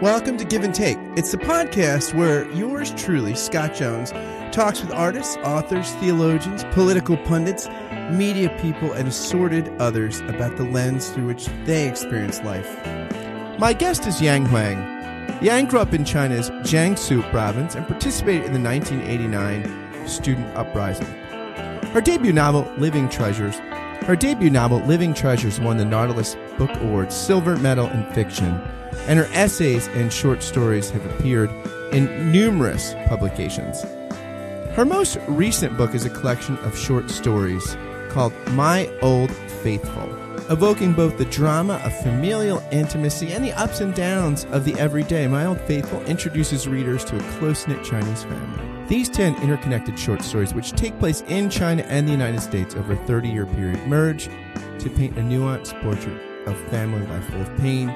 Welcome to Give and Take. It's the podcast where yours truly, Scott Jones, talks with artists, authors, theologians, political pundits, media people, and assorted others about the lens through which they experience life. My guest is Yang Huang. Yang grew up in China's Jiangsu province and participated in the 1989 student uprising. Her debut novel, Living Treasures, her debut novel, Living Treasures, won the Nautilus Book Award Silver Medal in Fiction and her essays and short stories have appeared in numerous publications. Her most recent book is a collection of short stories called My Old Faithful, evoking both the drama of familial intimacy and the ups and downs of the everyday. My Old Faithful introduces readers to a close knit Chinese family. These 10 interconnected short stories, which take place in China and the United States over a 30 year period, merge to paint a nuanced portrait of family life full of pain,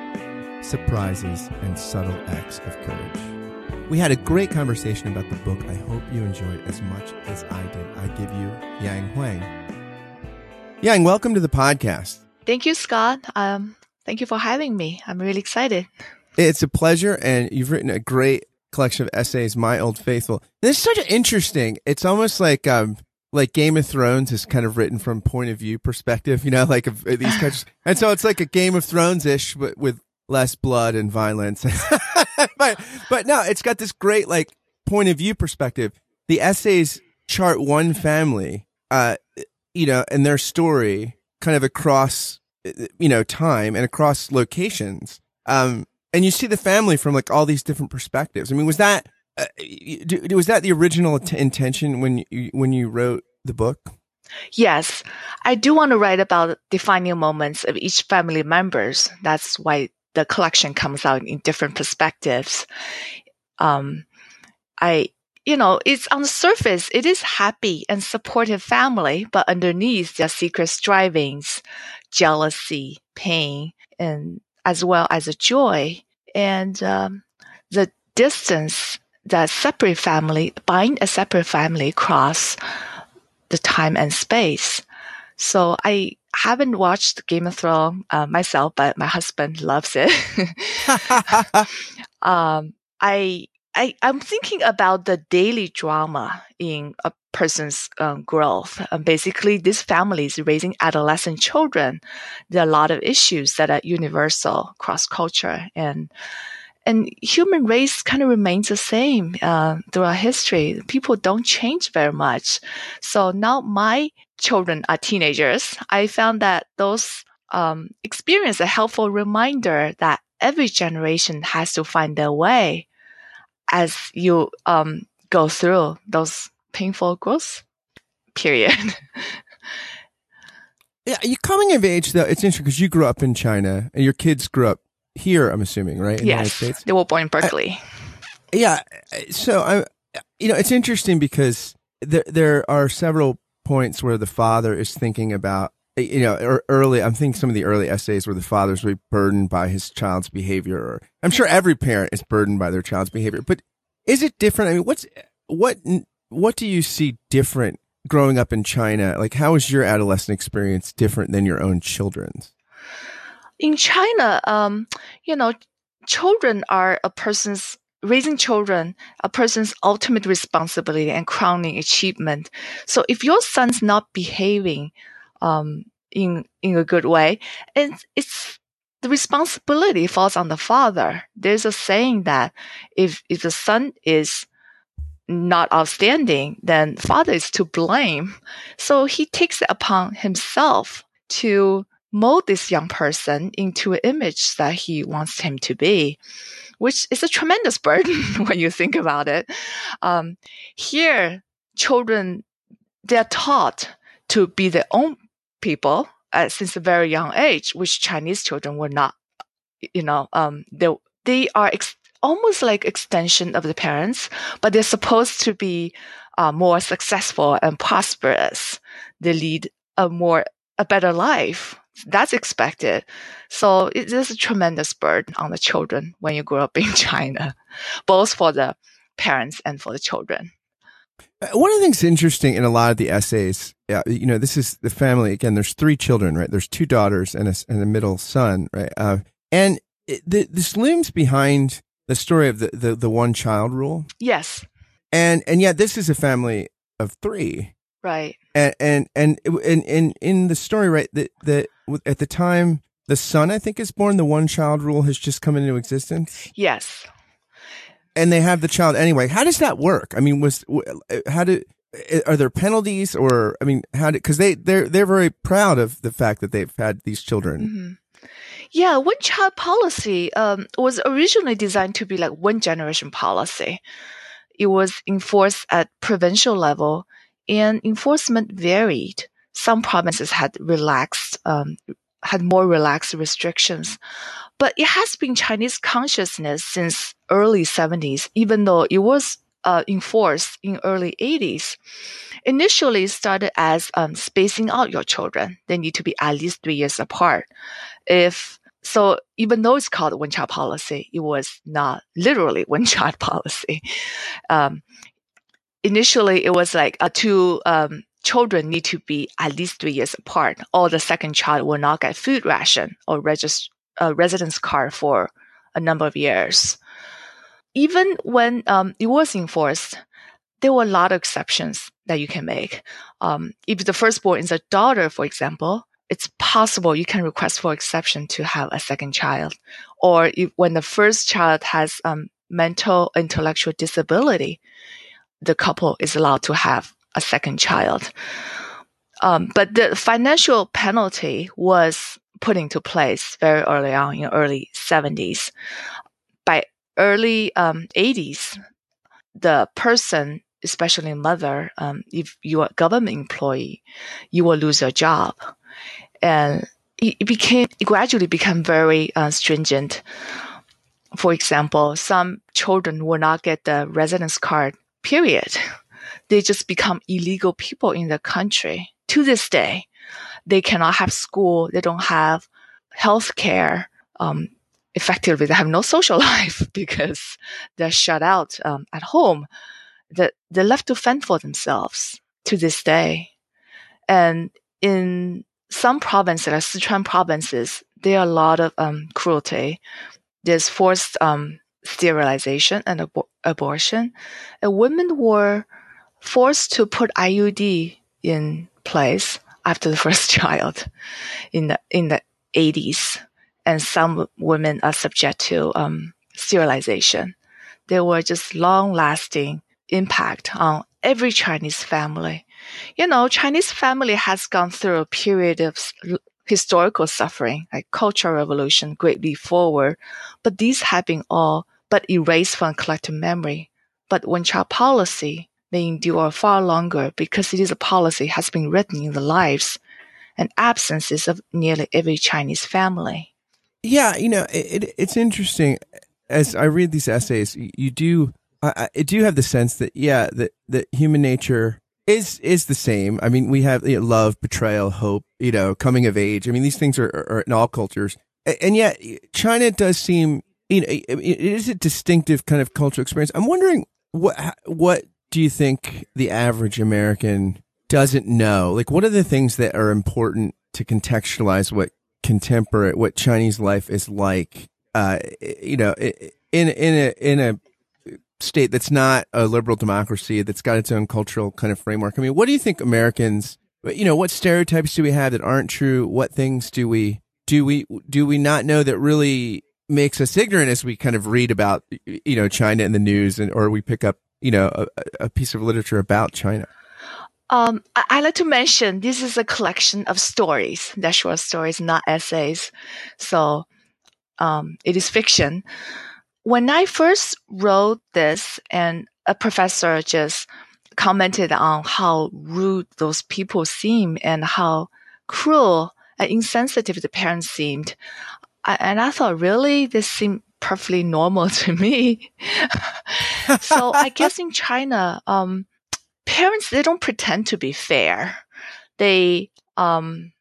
surprises, and subtle acts of courage. We had a great conversation about the book. I hope you enjoyed as much as I did. I give you Yang Huang. Yang, welcome to the podcast. Thank you, Scott. Um, thank you for having me. I'm really excited. It's a pleasure, and you've written a great collection of essays, My Old Faithful. This is such an interesting. It's almost like um, like Game of Thrones is kind of written from point of view perspective, you know, like of these kinds. and so it's like a Game of Thrones ish, but with less blood and violence. but but no, it's got this great like point of view perspective. The essays chart one family, uh, you know, and their story kind of across you know time and across locations. Um, and you see the family from like all these different perspectives. I mean, was that uh, was that the original t- intention when you when you wrote the book? Yes, I do want to write about defining moments of each family members. That's why the collection comes out in different perspectives. Um, I, you know, it's on the surface, it is happy and supportive family, but underneath there are secret strivings, jealousy, pain, and as well as a joy. And um, the distance that separate family, bind a separate family across the time and space. So I haven't watched Game of Thrones uh, myself, but my husband loves it. um, I, I, I'm thinking about the daily drama in a person's um, growth. Um, basically, this family is raising adolescent children. There are a lot of issues that are universal cross culture and and human race kind of remains the same uh, throughout history. People don't change very much. So now my children are teenagers. I found that those um, experience a helpful reminder that every generation has to find their way as you um, go through those painful growth period. yeah, you coming of age though. It's interesting because you grew up in China and your kids grew up here, I'm assuming, right? In yes, the they were born in Berkeley. I, yeah, so I, you know, it's interesting because there there are several points where the father is thinking about, you know, early. I'm thinking some of the early essays where the father's really burdened by his child's behavior. Or I'm sure every parent is burdened by their child's behavior, but is it different? I mean, what's what what do you see different growing up in China? Like, how is your adolescent experience different than your own children's? in China, um, you know, children are a person's raising children, a person's ultimate responsibility and crowning achievement. So if your son's not behaving um, in in a good way, it's, it's the responsibility falls on the father. There's a saying that if if the son is not outstanding, then father is to blame. So he takes it upon himself to mold this young person into an image that he wants him to be, which is a tremendous burden when you think about it. Um, here, children, they're taught to be their own people uh, since a very young age, which Chinese children were not, you know, um, they, they are ex- almost like extension of the parents, but they're supposed to be uh, more successful and prosperous. They lead a more, a better life that's expected. So it is a tremendous burden on the children when you grow up in China, both for the parents and for the children. Uh, one of the things interesting in a lot of the essays, yeah, you know, this is the family. Again, there's three children, right? There's two daughters and a, and a middle son, right? Uh, and it, the, this looms behind the story of the, the, the one child rule. Yes. And and yet this is a family of three. Right. And and and in in in the story, right? That that at the time the son I think is born, the one child rule has just come into existence. Yes. And they have the child anyway. How does that work? I mean, was how did are there penalties or I mean, how did because they they're they're very proud of the fact that they've had these children. Mm-hmm. Yeah, one child policy um, was originally designed to be like one generation policy. It was enforced at provincial level, and enforcement varied. Some provinces had relaxed, um, had more relaxed restrictions, but it has been Chinese consciousness since early 70s, even though it was uh, enforced in early 80s. Initially started as um, spacing out your children. They need to be at least three years apart. If so, even though it's called one child policy, it was not literally one child policy. Um, initially, it was like uh, two um, children need to be at least three years apart, or the second child will not get food ration or regist- uh, residence card for a number of years. Even when um, it was enforced, there were a lot of exceptions that you can make. Um, if the firstborn is a daughter, for example, it's possible you can request for exception to have a second child. Or if, when the first child has um, mental intellectual disability, the couple is allowed to have a second child. Um, but the financial penalty was put into place very early on in the early 70s. By early um, 80s, the person, especially mother, um, if you are a government employee, you will lose your job and it became it gradually became very uh, stringent. For example, some children will not get the residence card. Period. They just become illegal people in the country. To this day, they cannot have school. They don't have health care. Um, effectively, they have no social life because they're shut out um, at home. That they're left to fend for themselves to this day. And in some provinces, like Sichuan provinces, there are a lot of um, cruelty. There's forced um, sterilization and ab- abortion. And women were forced to put IUD in place after the first child in the in the 80s. And some women are subject to um, sterilization. There were just long lasting impact on every Chinese family you know, Chinese family has gone through a period of historical suffering, like cultural revolution, great leap forward, but these have been all but erased from collective memory. But one child policy may endure far longer because it is a policy has been written in the lives and absences of nearly every Chinese family. Yeah, you know, it, it, it's interesting. As I read these essays, you do, I, I do have the sense that, yeah, that, that human nature is is the same. I mean, we have you know, love, betrayal, hope, you know, coming of age. I mean, these things are, are in all cultures, and yet China does seem you know it is a distinctive kind of cultural experience. I'm wondering what what do you think the average American doesn't know? Like, what are the things that are important to contextualize what contemporary, what Chinese life is like? Uh, you know, in in a in a state that's not a liberal democracy that's got its own cultural kind of framework. I mean, what do you think Americans, you know, what stereotypes do we have that aren't true? What things do we do we do we not know that really makes us ignorant as we kind of read about you know China in the news and or we pick up you know a, a piece of literature about China? Um, I, I, like to mention this is a collection of stories, they're short stories, not essays. So um, it is fiction when I first wrote this and a professor just commented on how rude those people seem and how cruel and insensitive the parents seemed. I, and I thought, really, this seemed perfectly normal to me. so I guess in China, um, parents, they don't pretend to be fair. They, um,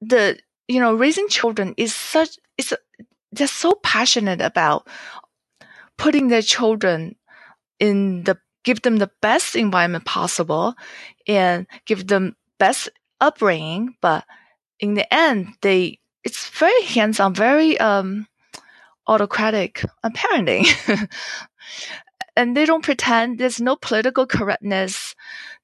the, you know, raising children is such, it's, they're so passionate about putting their children in the give them the best environment possible and give them best upbringing but in the end they it's very hands-on very um autocratic parenting. and they don't pretend there's no political correctness.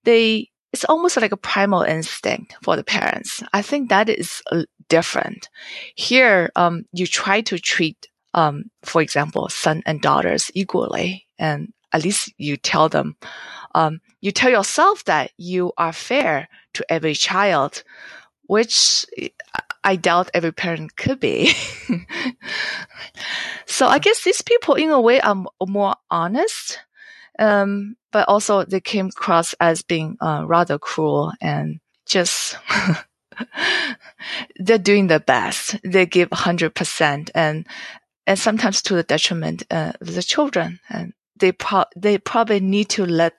They, it's almost like a primal instinct for the parents. I think that is uh, different. Here, um, you try to treat, um, for example, son and daughters equally, and at least you tell them, um, you tell yourself that you are fair to every child, which I doubt every parent could be. so I guess these people, in a way, are more honest, um, but also they came across as being uh, rather cruel and just they're doing their best. They give hundred percent, and and sometimes to the detriment uh, of the children. And they pro- they probably need to let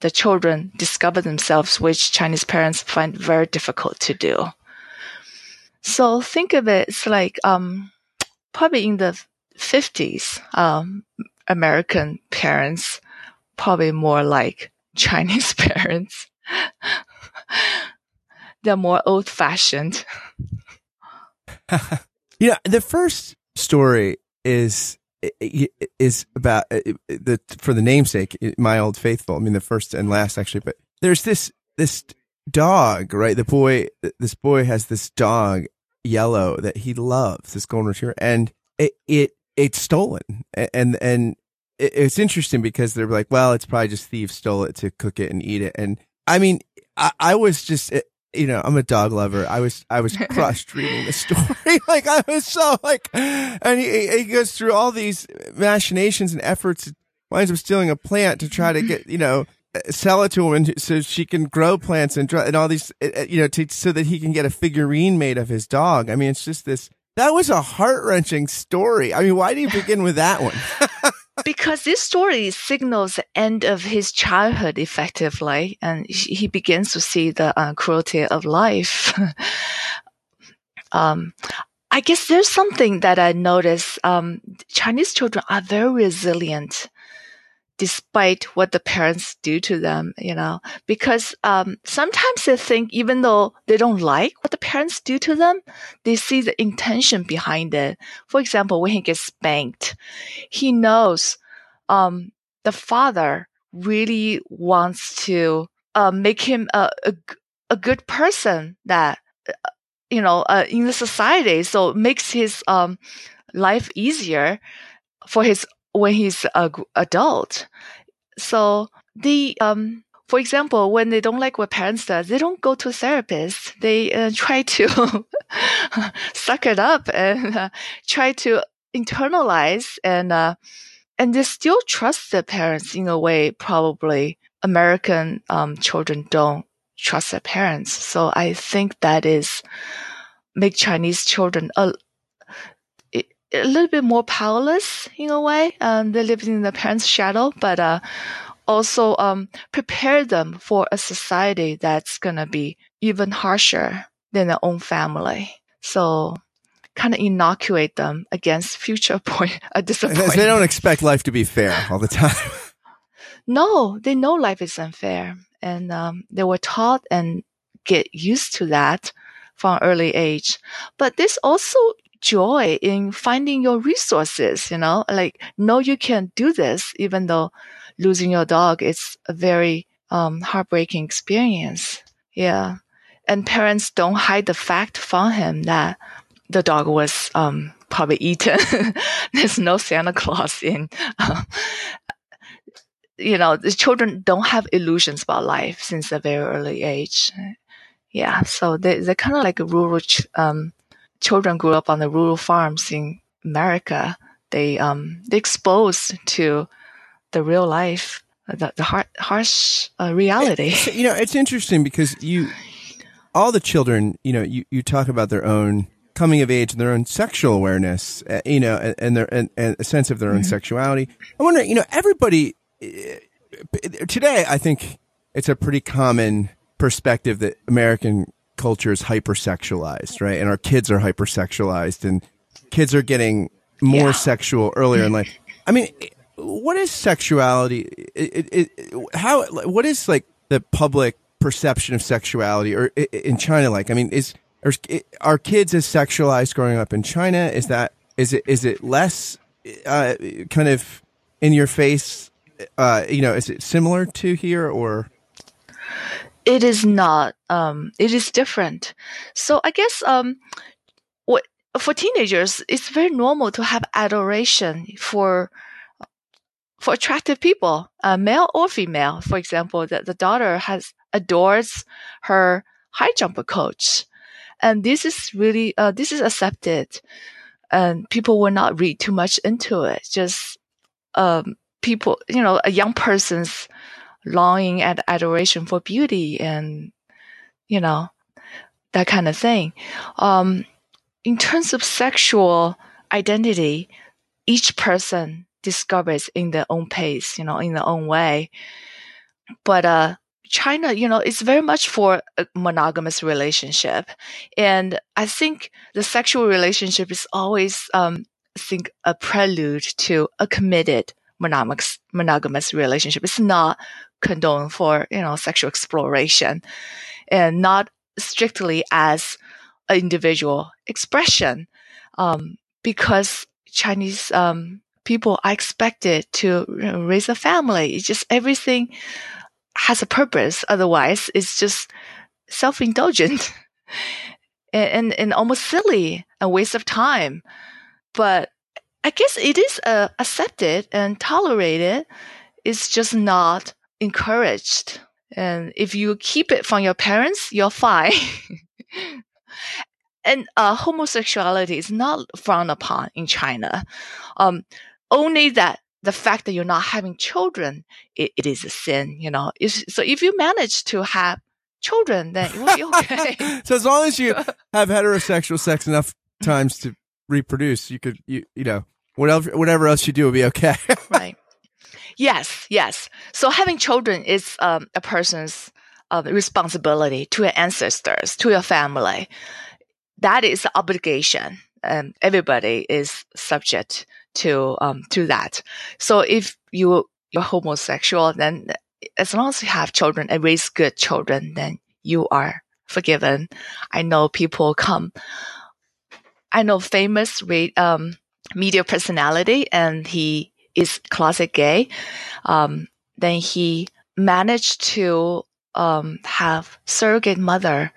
the children discover themselves, which Chinese parents find very difficult to do. So think of it, it's like um, probably in the 50s, um, American parents, probably more like Chinese parents. They're more old fashioned. yeah, the first story is is about the for the namesake, my old faithful. I mean, the first and last actually, but there's this this dog, right? The boy, this boy has this dog, yellow, that he loves, this golden retriever, and it it it's stolen, and and it's interesting because they're like, well, it's probably just thieves stole it to cook it and eat it, and I mean, I, I was just eh, you know, I'm a dog lover. I was, I was crushed reading the story. like I was so like, and he, he goes through all these machinations and efforts, winds up stealing a plant to try to get, you know, sell it to him so she can grow plants and, and all these, uh, uh, you know, to, so that he can get a figurine made of his dog. I mean, it's just this, that was a heart wrenching story. I mean, why do you begin with that one? because this story signals the end of his childhood effectively, and he begins to see the uh, cruelty of life. um, I guess there's something that I notice. Um, Chinese children are very resilient despite what the parents do to them, you know, because um, sometimes they think even though they don't like what the parents do to them, they see the intention behind it. For example, when he gets spanked, he knows um, the father really wants to uh, make him a, a, a good person that uh, you know uh, in the society, so it makes his um, life easier for his when he's a adult. So the um, for example, when they don't like what parents do, they don't go to therapists. They uh, try to suck it up and uh, try to internalize and uh, and they still trust their parents in a way probably American um, children don't trust their parents. So I think that is make Chinese children a, a little bit more powerless in a way. Um, they live in the parents' shadow, but uh, also um, prepare them for a society that's gonna be even harsher than their own family. So kind of inoculate them against future point a disappointment. They don't expect life to be fair all the time. no, they know life is unfair, and um, they were taught and get used to that from early age. But this also joy in finding your resources, you know, like know you can do this, even though losing your dog is a very um, heartbreaking experience. Yeah. And parents don't hide the fact from him that the dog was um, probably eaten. There's no Santa Claus in. Uh, you know, the children don't have illusions about life since a very early age. Yeah, so they they're kind of like rural um, children grew up on the rural farms in America. They um they exposed to the real life, the, the har- harsh uh, reality. you know, it's interesting because you all the children, you know, you, you talk about their own coming of age and their own sexual awareness, uh, you know, and, and their and, and, a sense of their own mm-hmm. sexuality. I wonder, you know, everybody uh, today, I think it's a pretty common perspective that American culture is hypersexualized, right? And our kids are hypersexualized, and kids are getting more yeah. sexual earlier in life. I mean, what is sexuality? It, it, it, how? What is like the public perception of sexuality, or in China? Like, I mean, is are, are kids as sexualized growing up in China? Is that is it is it less uh, kind of in your face? Uh, you know, is it similar to here or? It is not. Um, it is different. So I guess um, what for teenagers, it's very normal to have adoration for for attractive people, uh, male or female. For example, that the daughter has adores her high jumper coach, and this is really uh, this is accepted, and people will not read too much into it. Just um, people, you know, a young person's longing and adoration for beauty and you know that kind of thing. Um, in terms of sexual identity, each person discovers in their own pace, you know, in their own way. But uh, China, you know, it's very much for a monogamous relationship, and I think the sexual relationship is always, um, I think, a prelude to a committed monogamous monogamous relationship. It's not condoned for you know sexual exploration, and not strictly as an individual expression, um, because Chinese um, people are expected to raise a family. It's just everything has a purpose. Otherwise, it's just self indulgent and, and, and, almost silly, a waste of time. But I guess it is uh, accepted and tolerated. It's just not encouraged. And if you keep it from your parents, you're fine. and uh, homosexuality is not frowned upon in China. Um, only that the fact that you're not having children, it, it is a sin, you know. It's, so if you manage to have children, then it will be okay. so as long as you have heterosexual sex enough times to reproduce, you could, you, you know, whatever, whatever else you do will be okay. right. Yes, yes. So having children is um, a person's uh, responsibility to your ancestors, to your family. That is obligation. And everybody is subject to um, to that. So if you you're homosexual, then as long as you have children and raise good children, then you are forgiven. I know people come. I know famous um, media personality, and he is closet gay. Um, then he managed to um, have surrogate mother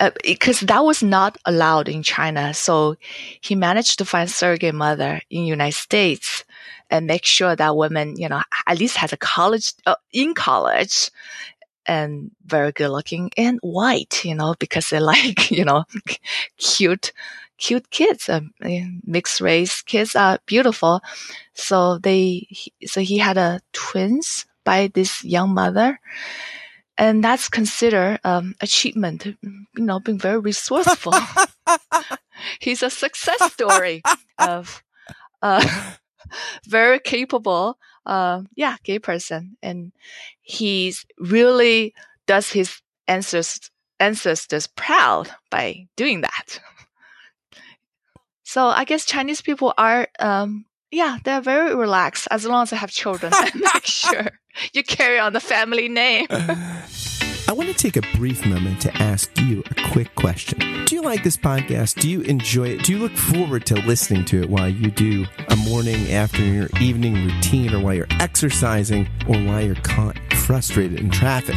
uh, because that was not allowed in China. So he managed to find surrogate mother in United States and make sure that woman, you know, at least has a college, uh, in college and very good looking and white, you know, because they like, you know, cute, cute kids. Um, mixed race kids are beautiful. So they, so he had a twins by this young mother and that's considered um, achievement. You know, being very resourceful. He's a success story of uh, very capable, uh, yeah, gay person, and he's really does his ancestors ancestors proud by doing that. So I guess Chinese people are um, yeah, they're very relaxed as long as they have children. make sure you carry on the family name. I want to take a brief moment to ask you a quick question. Do you like this podcast? Do you enjoy it? Do you look forward to listening to it while you do a morning, afternoon, or evening routine, or while you're exercising, or while you're caught frustrated in traffic?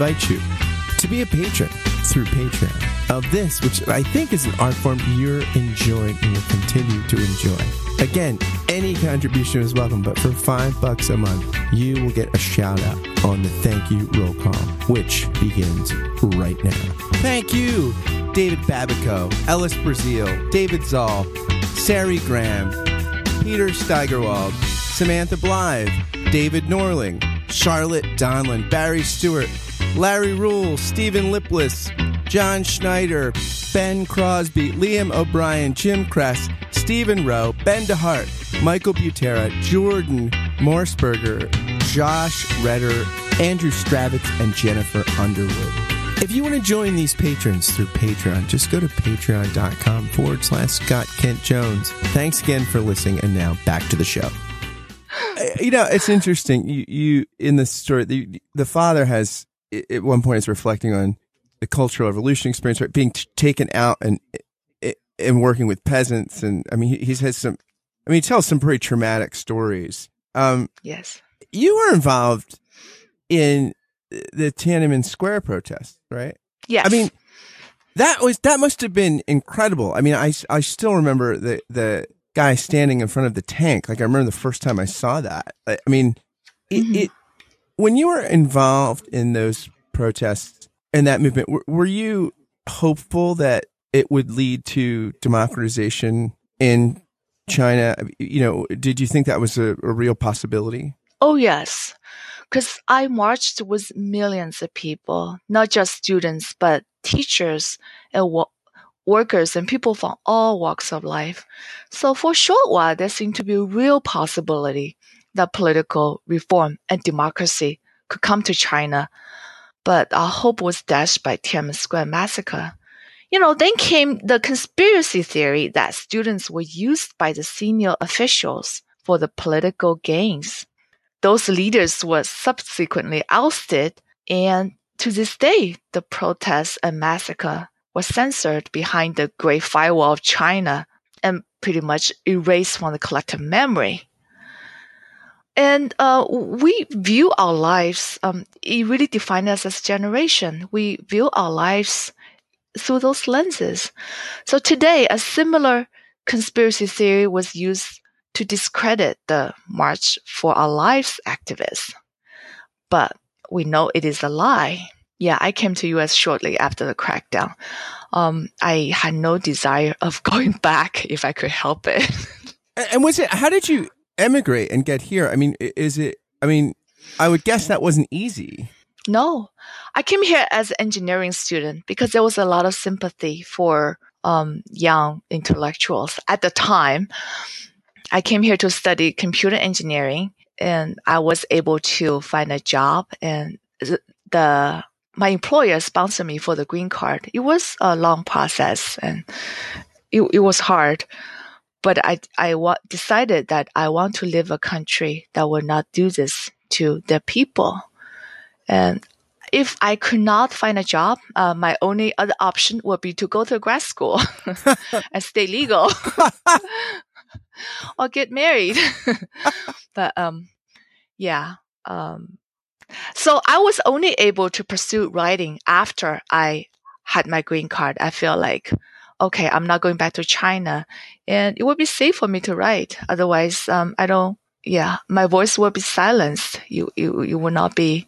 you to be a patron through Patreon of this, which I think is an art form you're enjoying and will continue to enjoy. Again, any contribution is welcome, but for five bucks a month, you will get a shout out on the thank you roll call, which begins right now. Thank you, David Babico, Ellis Brazil, David Zoll, Sari Graham, Peter Steigerwald, Samantha Blythe, David Norling, Charlotte Donlin, Barry Stewart, Larry Rule, Stephen Lipless, John Schneider, Ben Crosby, Liam O'Brien, Jim Kress, Stephen Rowe, Ben DeHart, Michael Butera, Jordan Morrisberger, Josh Redder, Andrew Stravitz, and Jennifer Underwood. If you want to join these patrons through Patreon, just go to patreon.com forward slash Scott Kent Jones. Thanks again for listening, and now back to the show. Uh, you know, it's interesting. You, you in the story, the, the father has at one point is reflecting on the cultural revolution experience, right? Being t- taken out and and working with peasants, and I mean, he, he's had some. I mean, he tells some pretty traumatic stories. Um, yes, you were involved in the Tiananmen Square protest, right? Yes. I mean, that was that must have been incredible. I mean, I I still remember the the guy standing in front of the tank. Like I remember the first time I saw that. I, I mean, it, mm-hmm. it when you were involved in those protests and that movement, were, you hopeful that it would lead to democratization in China? You know, did you think that was a, a real possibility? Oh, yes. Because I marched with millions of people, not just students, but teachers and wo- workers and people from all walks of life. So for a short while, there seemed to be a real possibility that political reform and democracy could come to China. But our hope was dashed by Tiananmen Square massacre. You know, then came the conspiracy theory that students were used by the senior officials for the political gains. Those leaders were subsequently ousted, and to this day, the protests and massacre were censored behind the Great Firewall of China and pretty much erased from the collective memory. And uh, we view our lives, um, it really defines us as generation. We view our lives through those lenses. So today, a similar conspiracy theory was used to discredit the March for Our Lives activists. But we know it is a lie. Yeah, I came to US shortly after the crackdown. Um, I had no desire of going back if I could help it. and was it, how did you emigrate and get here? I mean, is it, I mean, I would guess that wasn't easy. No, I came here as an engineering student because there was a lot of sympathy for um, young intellectuals at the time. I came here to study computer engineering and I was able to find a job and the my employer sponsored me for the green card. It was a long process and it, it was hard, but I I wa- decided that I want to live a country that will not do this to their people. And if I could not find a job, uh, my only other option would be to go to grad school and stay legal or get married. but um, yeah. Um, so I was only able to pursue writing after I had my green card. I feel like, okay, I'm not going back to China and it would be safe for me to write. Otherwise, um, I don't, yeah, my voice will be silenced. You, you, you will not be,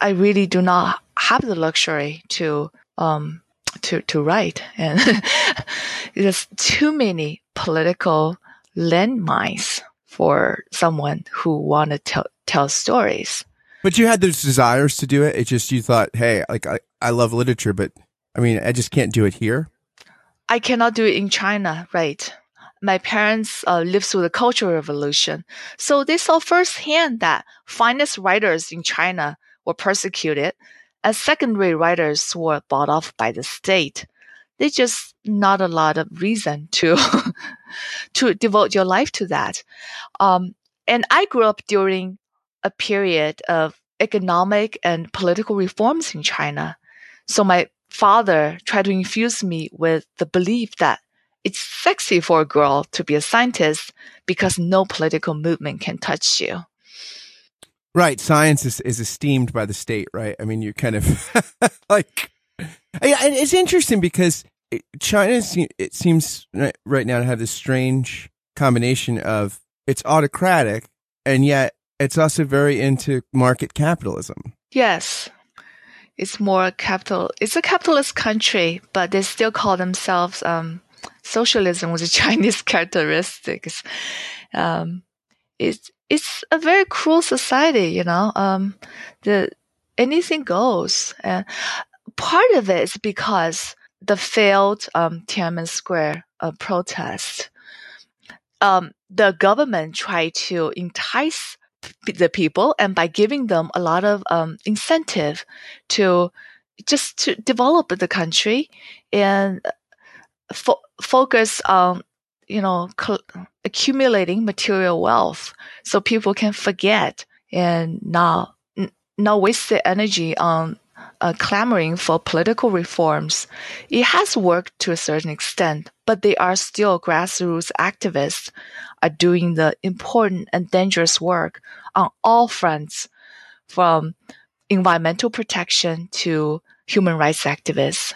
I really do not have the luxury to um, to to write, and there's too many political landmines for someone who want to tell tell stories. But you had those desires to do it. It just you thought, hey, like I, I love literature, but I mean, I just can't do it here. I cannot do it in China, right? My parents uh, lived through the Cultural Revolution, so they saw firsthand that finest writers in China were persecuted, as secondary writers were bought off by the state. There's just not a lot of reason to to devote your life to that. Um, and I grew up during a period of economic and political reforms in China. So my father tried to infuse me with the belief that it's sexy for a girl to be a scientist because no political movement can touch you. Right. Science is, is esteemed by the state, right? I mean, you kind of like, and it's interesting because China, it seems right now to have this strange combination of it's autocratic and yet it's also very into market capitalism. Yes. It's more capital. It's a capitalist country, but they still call themselves um, socialism with Chinese characteristics. Um, it's it's a very cruel society, you know. Um, the anything goes, and part of it is because the failed um, Tiananmen Square uh, protest. um, the government tried to entice the people and by giving them a lot of um, incentive to just to develop the country and fo- focus on you know accumulating material wealth so people can forget and not not waste their energy on uh, clamoring for political reforms. It has worked to a certain extent, but they are still grassroots activists are doing the important and dangerous work on all fronts, from environmental protection to human rights activists.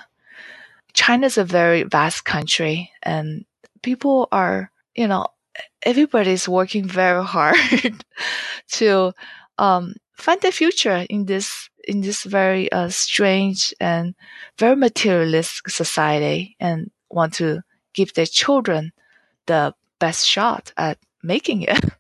China is a very vast country and people are, you know, everybody's working very hard to um, find a future in this in this very uh, strange and very materialistic society and want to give their children the best shot at making it.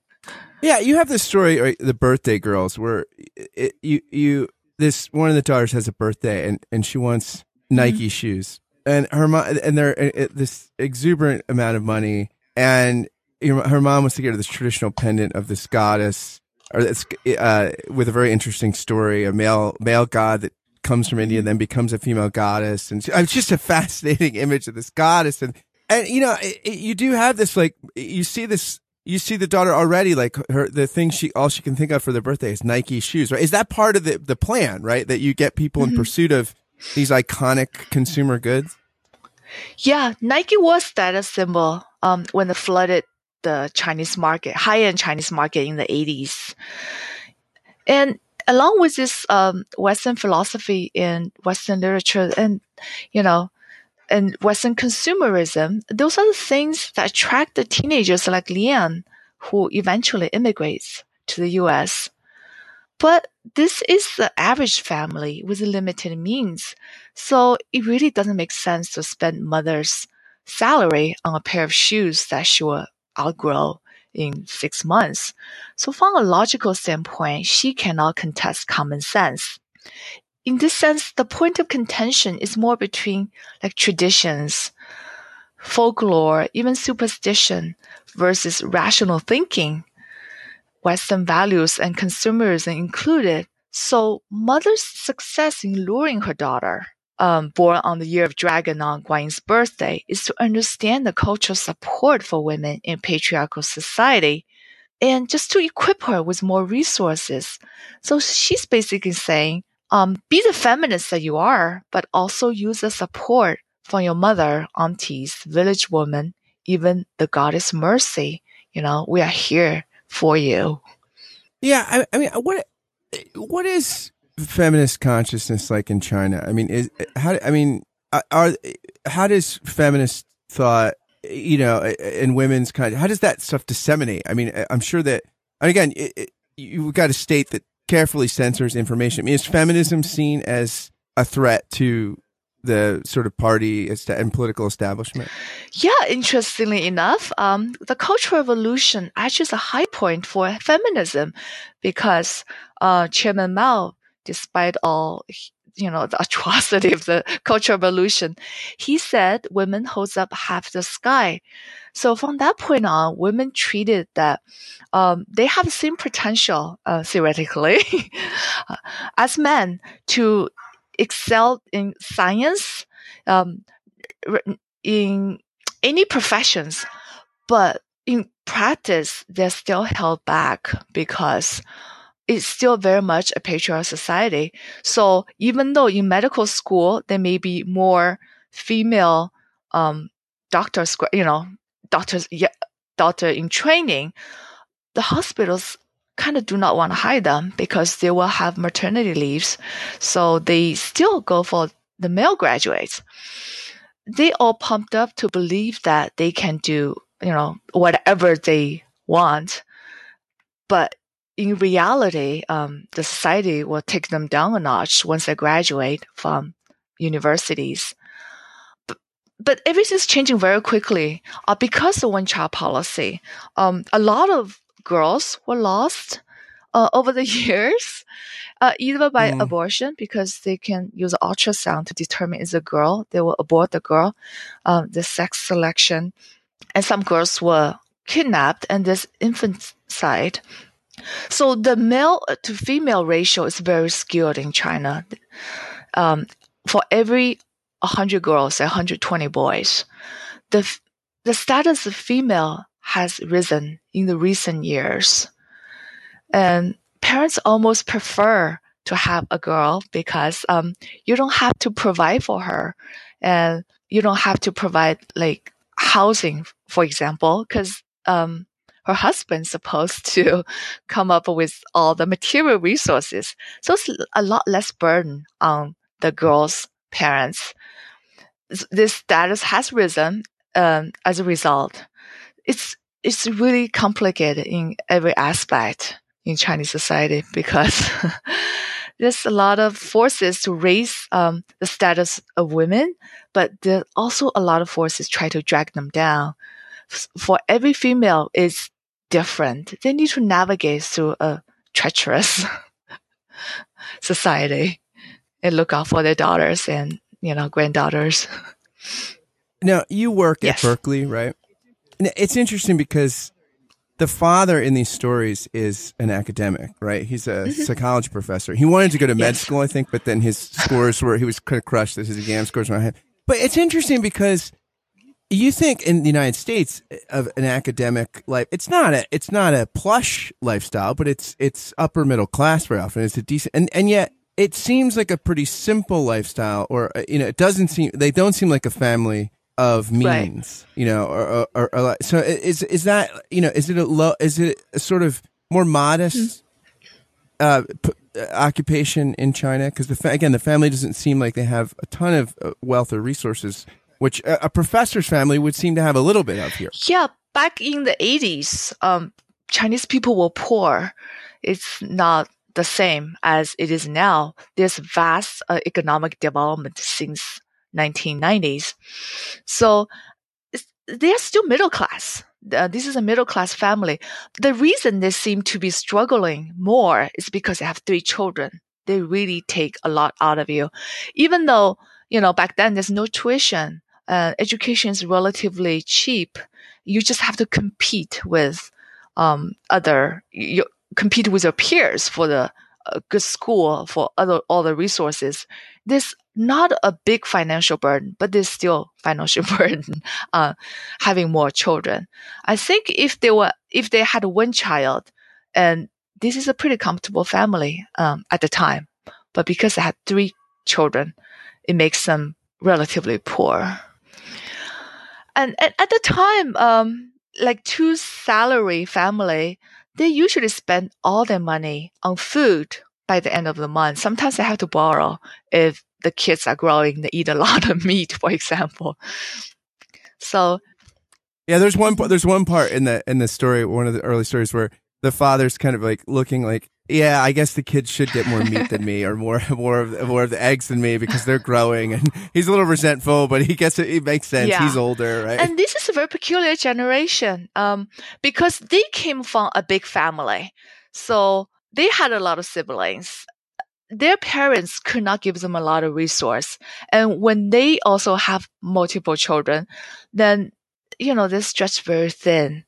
Yeah, you have this story, right, the birthday girls, where it, you you this one of the daughters has a birthday and and she wants Nike mm-hmm. shoes, and her mom and they're this exuberant amount of money, and her mom wants to get her this traditional pendant of this goddess, or it's uh, with a very interesting story, a male male god that comes from India, and then becomes a female goddess, and it's just a fascinating image of this goddess, and and you know it, it, you do have this like you see this you see the daughter already like her the thing she all she can think of for their birthday is Nike shoes, right? Is that part of the the plan, right? That you get people in mm-hmm. pursuit of these iconic consumer goods? Yeah, Nike was status symbol um, when it flooded the Chinese market, high end Chinese market in the 80s. And along with this um, Western philosophy and Western literature and, you know, and Western consumerism, those are the things that attract the teenagers like Lian, who eventually immigrates to the US. But this is the average family with limited means. So it really doesn't make sense to spend mother's salary on a pair of shoes that she will outgrow in six months. So from a logical standpoint, she cannot contest common sense. In this sense, the point of contention is more between like traditions, folklore, even superstition versus rational thinking Western values and consumerism included. So mother's success in luring her daughter, um, born on the year of dragon on Guanyin's birthday, is to understand the cultural support for women in patriarchal society and just to equip her with more resources. So she's basically saying, um, be the feminist that you are, but also use the support from your mother, aunties, village woman, even the goddess Mercy. You know, we are here for you. Yeah, I, I mean, what what is feminist consciousness like in China? I mean, is how? I mean, are how does feminist thought, you know, and women's kind? How does that stuff disseminate? I mean, I'm sure that, and again, it, it, you've got to state that carefully censors information. I mean, is feminism seen as a threat to the sort of party and political establishment? Yeah, interestingly enough, um, the Cultural Revolution actually is a high point for feminism because uh, Chairman Mao, despite all you know the atrocity of the Cultural Revolution, he said women holds up half the sky. So from that point on, women treated that um, they have the same potential uh, theoretically as men to excel in science, um, in any professions, but in practice, they're still held back because it's still very much a patriarchal society. So even though in medical school, there may be more female, um, doctors, you know, doctors, yeah, doctor in training, the hospitals kind of do not want to hire them because they will have maternity leaves. So they still go for the male graduates. They all pumped up to believe that they can do, you know, whatever they want. But in reality, um, the society will take them down a notch once they graduate from universities. But, but everything's changing very quickly uh, because of one child policy. Um, a lot of girls were lost uh, over the years, uh, either by mm. abortion because they can use ultrasound to determine is a girl. They will abort the girl, uh, the sex selection, and some girls were kidnapped and there's infanticide. So the male to female ratio is very skewed in China. Um, for every 100 girls, 120 boys. The, the status of female has risen in the recent years. And parents almost prefer to have a girl because um, you don't have to provide for her and you don't have to provide like housing, for example, because um, her husband's supposed to come up with all the material resources. So it's a lot less burden on the girl's parents. This status has risen um, as a result. It's it's really complicated in every aspect in Chinese society because there's a lot of forces to raise um, the status of women, but there's also a lot of forces try to drag them down. For every female is different. They need to navigate through a treacherous society and look out for their daughters and you know granddaughters. Now you work Yes. at Berkeley, right? It's interesting because the father in these stories is an academic, right? He's a psychology professor. He wanted to go to med Mm-hmm. Yes. school, I think, but then his scores were he was kind of crushed that his exam scores were not high. But it's interesting because you think in the United States of an academic life, it's not a it's not a plush lifestyle, but it's it's upper middle class very often. It's a decent and and yet it seems like a pretty simple lifestyle, or uh, you know, it doesn't seem they don't seem like a family of Right. means, you know, or, or, or, so is is that you know is it a low is it a sort of more modest uh, p- uh, occupation in China because the fa- again the family doesn't seem like they have a ton of uh, wealth or resources, which a, professor's family would seem to have a little bit of here. Yeah, back in the 80s, um, Chinese people were poor. It's not the same as it is now. There's vast uh, economic development since 1990s. So they're still middle class. Uh, this is a middle class family. The reason they seem to be struggling more is because they have three children. They really take a lot out of you. Even though, you know, back then there's no tuition, uh, education is relatively cheap. You just have to compete with um, other, you compete with your peers for the uh, good school, for other all the resources. There's not a big financial burden, but there's still financial burden uh, having more children. I think if they were, if they had one child, and this is a pretty comfortable family um, at the time, but because they had three children, it makes them relatively poor. And at, at the time, um, like two salary family, they usually spend all their money on food by the end of the month. Sometimes they have to borrow if the kids are growing, they eat a lot of meat, for example. So Yeah, there's one there's one part in the in the story, one of the early stories where the father's kind of like looking like, yeah, I guess the kids should get more meat than me, or more more of more of the eggs than me because they're growing, and he's a little resentful, but he gets it. It makes sense. Yeah. He's older, right? And this is a very peculiar generation um, because they came from a big family. So they had a lot of siblings. Their parents could not give them a lot of resource. And when they also have multiple children, then, you know, they're stretched very thin.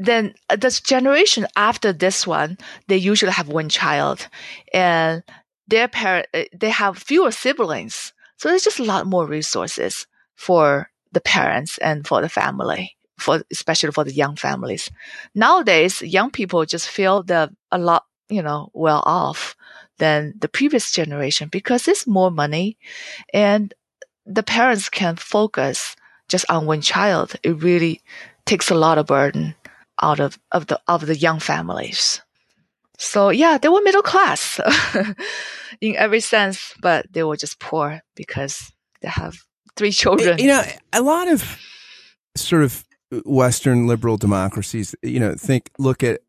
Then uh, this generation after this one, they usually have one child and their parent, uh, they have fewer siblings. So there's just a lot more resources for the parents and for the family, for especially for the young families. Nowadays, young people just feel they're a lot, you know, well off than the previous generation because it's more money and the parents can focus just on one child. It really takes a lot of burden out of, of the of the young families. So yeah, they were middle class in every sense, but they were just poor because they have three children. You know, a lot of sort of Western liberal democracies, you know, think look at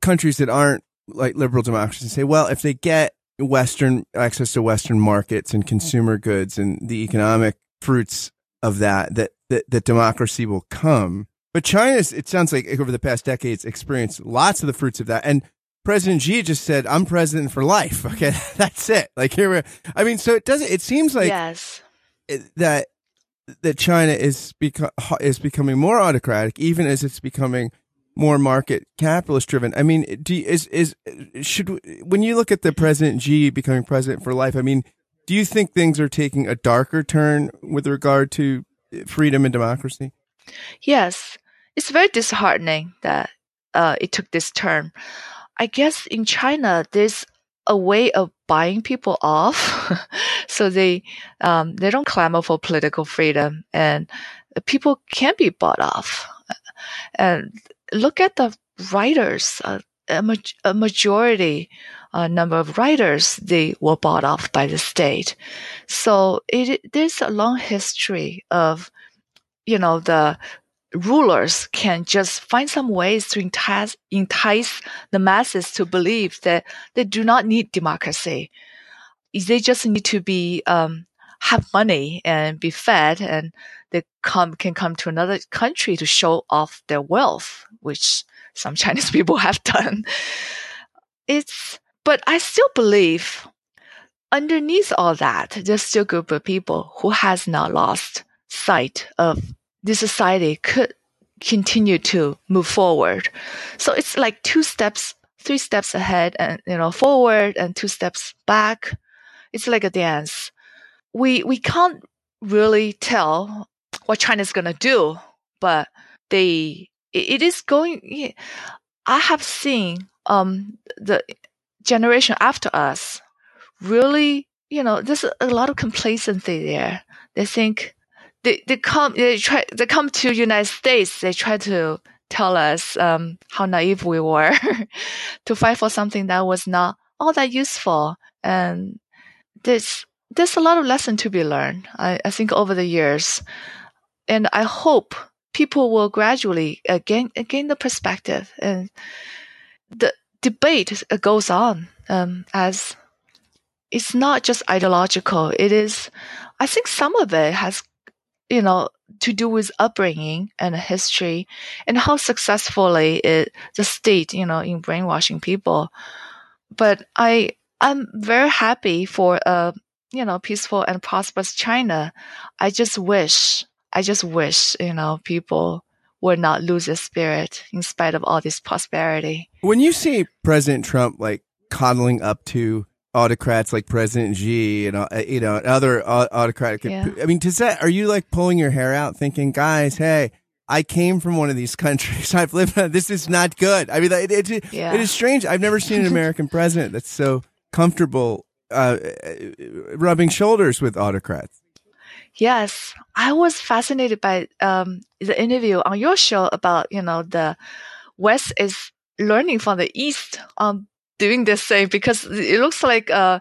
countries that aren't like liberal democracies and say, well, if they get Western access to Western markets and consumer goods and the economic fruits of that, that that, that democracy will come. But China's, it sounds like over the past decades, experienced lots of the fruits of that. And President Xi just said, "I'm president for life." Okay, that's it. Like here, we I mean, so it doesn't. It seems like yes. that that China is beco- is becoming more autocratic, even as it's becoming more market capitalist driven. I mean, do you, is is should when you look at the President Xi becoming president for life? I mean, do you think things are taking a darker turn with regard to freedom and democracy? Yes, it's very disheartening that uh, it took this turn. I guess in China, there's a way of buying people off, so they um, they don't clamor for political freedom, and people can be bought off. And look at the writers. Uh, a, ma- a, majority uh, number of writers they were bought off by the state. So it there's a long history of you know the rulers can just find some ways to entice, entice the masses to believe that they do not need democracy. They just need to be um, have money and be fed, and they come can come to another country to show off their wealth, which some Chinese people have done. It's but I still believe underneath all that, there's still a group of people who has not lost sight of the society could continue to move forward. So it's like two steps, three steps ahead and, you know, forward and two steps back. It's like a dance. We, we can't really tell what China's going to do, but they, it is going, I have seen, um, the generation after us really, you know, there's a lot of complacency there. They think, they, they come they try they come to United States. They try to tell us um, how naive we were to fight for something that was not all that useful. And there's there's a lot of lesson to be learned. I, I think over the years, and I hope people will gradually uh, gain uh, gain the perspective and the debate goes on um, as it's not just ideological. It is, I think some of it has you know, to do with upbringing and history and how successfully it, the state, you know, in brainwashing people. But I, I'm very happy for a, you know, peaceful and prosperous China. I just wish, I just wish, you know, people would not lose their spirit in spite of all this prosperity. When you see President Trump like coddling up to autocrats like President Xi and uh, you know other autocratic. Yeah. I mean, does that? Are you like pulling your hair out, thinking, guys, hey? I came from one of these countries. I've lived. In. This is not good. I mean, it, it, yeah. it is strange. I've never seen an American president that's so comfortable uh, rubbing shoulders with autocrats. Yes, I was fascinated by um, the interview on your show about you know the West is learning from the East on doing this thing because it looks like a,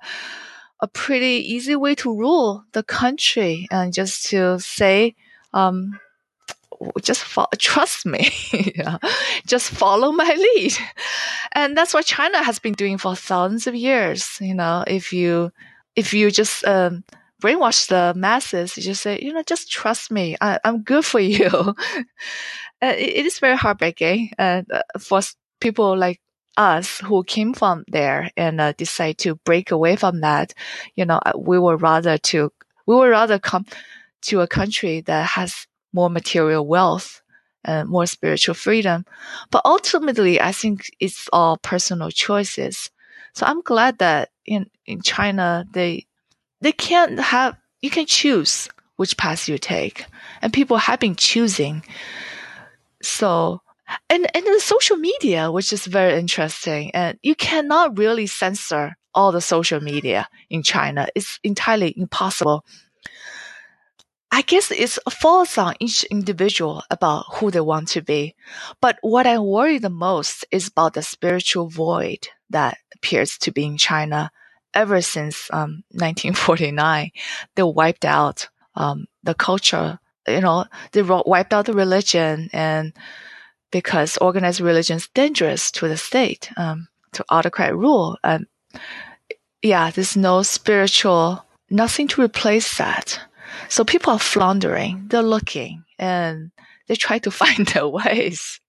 a pretty easy way to rule the country and just to say, um, just fo- trust me, just follow my lead. And that's what China has been doing for thousands of years. You know, if you, if you just, um, brainwash the masses, you just say, you know, just trust me. I, am good for you. uh, it, it is very heartbreaking uh, for people like us who came from there and uh, decide to break away from that, you know, uh, we would rather to we would rather come to a country that has more material wealth and more spiritual freedom. But ultimately, I think it's all personal choices. So I'm glad that in in China they they can't have you can choose which path you take, and people have been choosing. So and and the social media, which is very interesting, and you cannot really censor all the social media in China. It's entirely impossible. I guess it falls on each individual about who they want to be. But what I worry the most is about the spiritual void that appears to be in China ever since um, 1949. They wiped out um, the culture. You know, they wiped out the religion and because organized religion is dangerous to the state, um, to autocrat rule. Um, yeah, there's no spiritual, nothing to replace that. So people are floundering, they're looking, and they try to find their ways.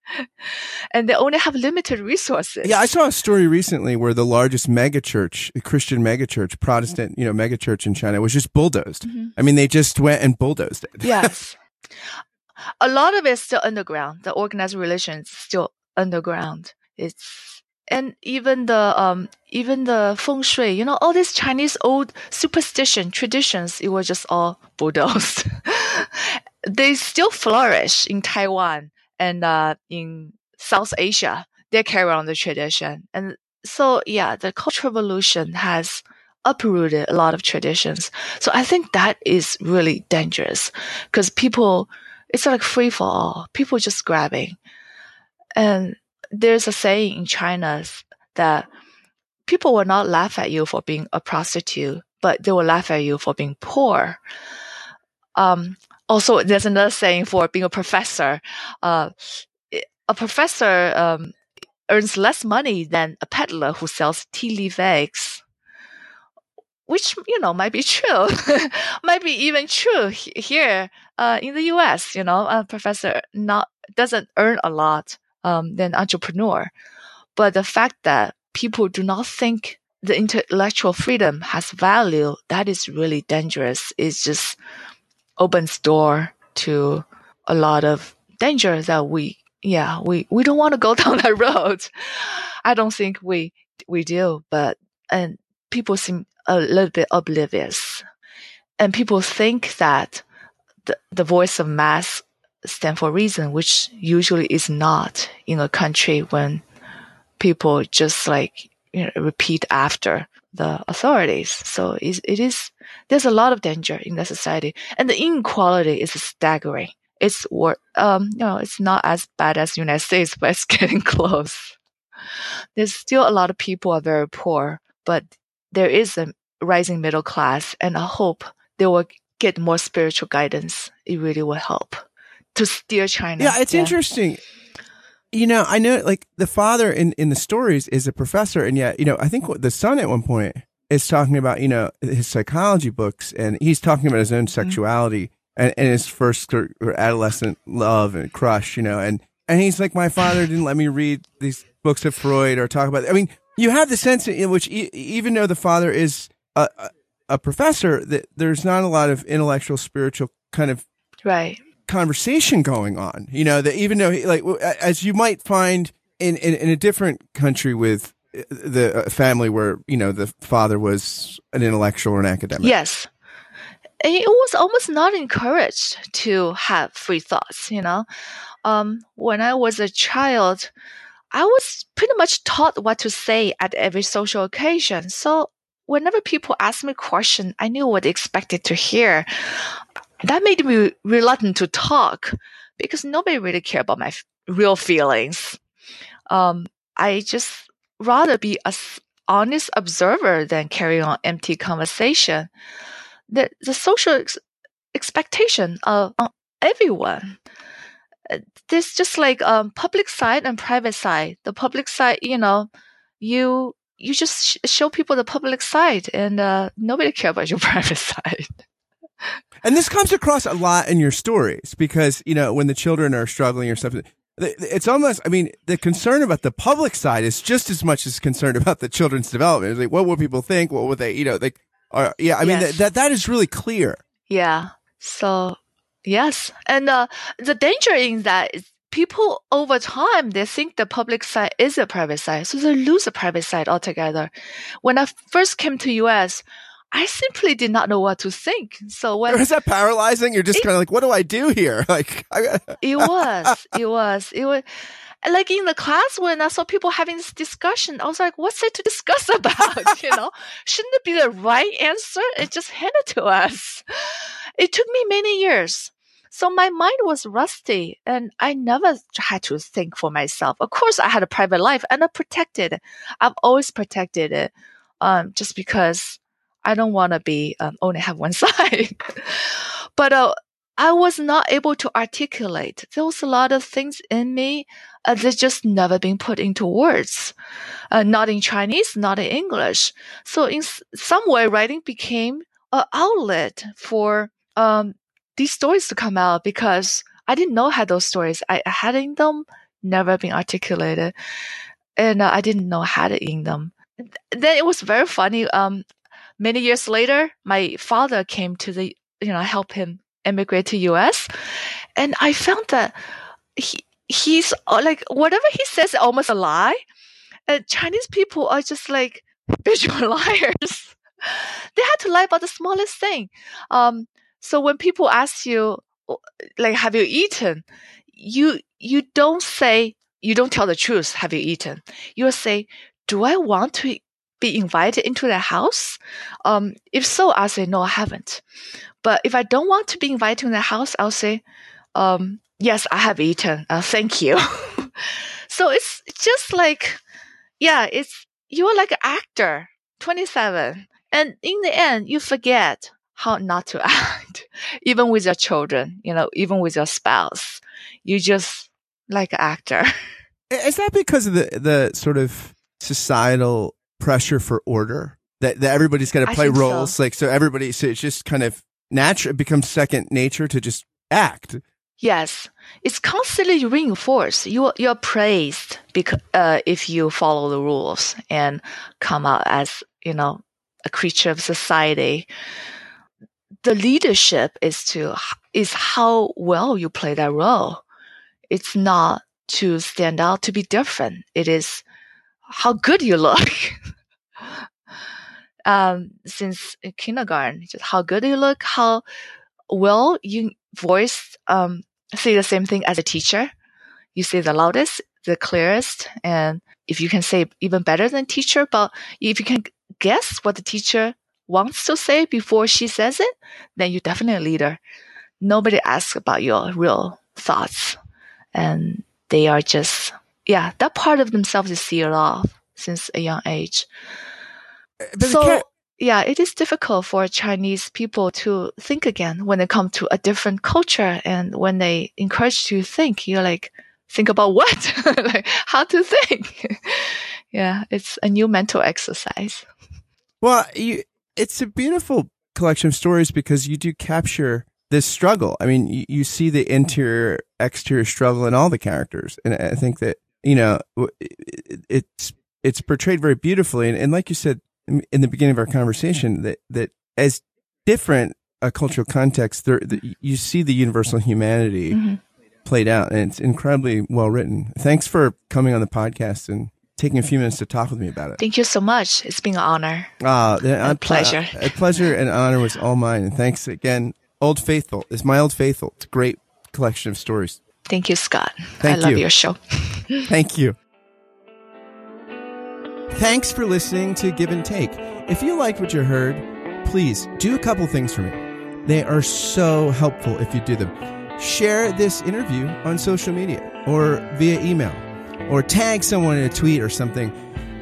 and they only have limited resources. Yeah, I saw a story recently where the largest megachurch, Christian megachurch, Protestant, you know, megachurch in China was just bulldozed. Mm-hmm. I mean, they just went and bulldozed it. yes. A lot of it's still underground. The organized religion is still underground. It's and even the um even the feng shui, you know, all these Chinese old superstition traditions, it was just all bulldozed. they still flourish in Taiwan and uh, in South Asia. They carry on the tradition, and so yeah, the cultural revolution has uprooted a lot of traditions. So I think that is really dangerous because people, it's like free for all. People just grabbing, and there's a saying in China that people will not laugh at you for being a prostitute, but they will laugh at you for being poor. Um, also, there's another saying for being a professor. Uh, a professor um, earns less money than a peddler who sells tea leaf eggs, which you know might be true, might be even true here uh, in the U.S. You know, a professor not doesn't earn a lot um, than entrepreneur, but the fact that people do not think the intellectual freedom has value, that is really dangerous. It just opens door to a lot of danger that we yeah we we don't want to go down that road i don't think we we do but and people seem a little bit oblivious and people think that the, the voice of mass stand for reason which usually is not in a country when people just like you know, repeat after the authorities. So it, it is, there's a lot of danger in the society and the inequality is staggering. It's wor- um, you know, it's not as bad as United States, but it's getting close. There's still a lot of people are very poor, but there is a rising middle class and I hope they will get more spiritual guidance. It really will help to steer China. Yeah, it's yeah. interesting you know, I know like the father in, in the stories is a professor, and yet, you know, I think the son at one point is talking about, you know, his psychology books, and he's talking about his own mm-hmm. sexuality mm-hmm. and, and his first adolescent love and crush, you know, and and he's like, my father didn't let me read these books of Freud or talk about. I mean, you have the sense in which e- even though the father is a, a, professor, that there's not a lot of intellectual, spiritual kind of right conversation going on. You know, that even though, like, as you might find in, in, in a different country with uh, the uh, family where, you know, the father was an intellectual or an academic. Yes. It was almost not encouraged to have free thoughts, you know. Um, when I was a child, I was pretty much taught what to say at every social occasion. So whenever people ask me a question, I knew what they expected to hear that made me reluctant to talk because nobody really cared about my f- real feelings. Um, I just rather be a honest observer than carry on empty conversation. The the social ex- expectation of everyone. There's just like um, public side and private side. The public side, you know, you you just sh- show people the public side, and uh, nobody care about your private side. And this comes across a lot in your stories because, you know, when the children are struggling or something, it's almost, I mean, the concern about the public side is just as much as concerned about the children's development. It's like, what will people think? What would they, you know, like, are, yeah, I mean, yes. that, that, that is really clear. Yeah. So, yes. And, uh, the danger in that is people over time, they think the public side is a private side. So they lose the private side altogether. When I first came to US, I simply did not know what to think. So when is that paralyzing? You're just kind of like, what do I do here? Like, it was, it was, it was. Like in the class when I saw people having this discussion, I was like, what's it to discuss about? you know, shouldn't it be the right answer? It just handed to us. It took me many years. So my mind was rusty and I never had to think for myself. Of course, I had a private life and I protected it. I've always protected it. Um, just because I don't want to be um, only have one side. but uh, I was not able to articulate. There was a lot of things in me uh, that just never been put into words, uh, not in Chinese, not in English. So in s- some way, writing became an outlet for um, these stories to come out because I didn't know how those stories. I had in them never been articulated, and uh, I didn't know had it in them. Then it was very funny. Um, many years later, my father came to the you know help him immigrate to U.S. and I found that he he's uh, like whatever he says almost a lie. And Chinese people are just like visual liars. they had to lie about the smallest thing. Um, so when people ask you, like, have you eaten? You you don't say you don't tell the truth. Have you eaten? You say, do I want to be invited into their house? Um, if so, I'll say no, I haven't. But if I don't want to be invited to their house, I'll say, um, yes, I have eaten. Uh, thank you. so it's just like, yeah, it's you're like an actor, 27, and in the end, you forget how not to act, even with your children, you know, even with your spouse. You just like an actor. Is that because of the the sort of societal pressure for order that, that everybody's got to play roles? So. Like so, everybody. So it's just kind of natural. It becomes second nature to just act. Yes, it's constantly reinforced. You you're praised because uh, if you follow the rules and come out as you know a creature of society. The leadership is to is how well you play that role. It's not to stand out to be different. It is how good you look. um, since kindergarten, just how good you look, how well you voice, um, say the same thing as a teacher. You say the loudest, the clearest, and if you can say even better than teacher, but if you can guess what the teacher wants to say before she says it, then you're definitely a leader. Nobody asks about your real thoughts. And they are just, yeah, that part of themselves is sealed off since a young age. But so, yeah, it is difficult for Chinese people to think again when they come to a different culture. And when they encourage you to think, you're like, think about what? like, how to think. yeah, it's a new mental exercise. Well, you, it's a beautiful collection of stories because you do capture this struggle. I mean, you, you see the interior, exterior struggle in all the characters. And I think that, you know, it's, it's portrayed very beautifully. And, and like you said in the beginning of our conversation, that, that as different a cultural context, there, the, you see the universal humanity mm-hmm. played out and it's incredibly well written. Thanks for coming on the podcast and taking a few minutes to talk with me about it. Thank you so much. It's been an honor. Uh, a pleasure. A pleasure and honor was all mine. And thanks again Old Faithful is my Old Faithful. It's a great collection of stories. Thank you, Scott. Thank I love you. your show. Thank you. Thanks for listening to Give and Take. If you liked what you heard, please do a couple things for me. They are so helpful if you do them. Share this interview on social media or via email or tag someone in a tweet or something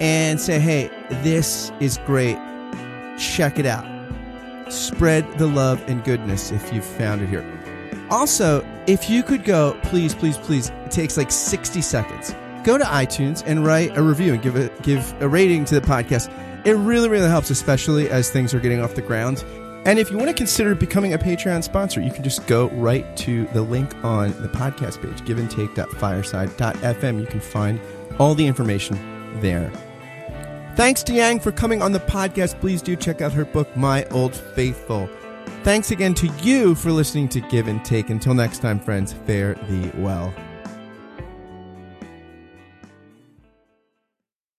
and say, hey, this is great. Check it out spread the love and goodness if you've found it here. Also, if you could go, please, please, please, it takes like 60 seconds. Go to iTunes and write a review and give a, give a rating to the podcast. It really, really helps, especially as things are getting off the ground. And if you want to consider becoming a Patreon sponsor, you can just go right to the link on the podcast page, giveandtake.fireside.fm. You can find all the information there. Thanks to Yang for coming on the podcast. Please do check out her book, My Old Faithful. Thanks again to you for listening to Give and Take. Until next time, friends, fare thee well.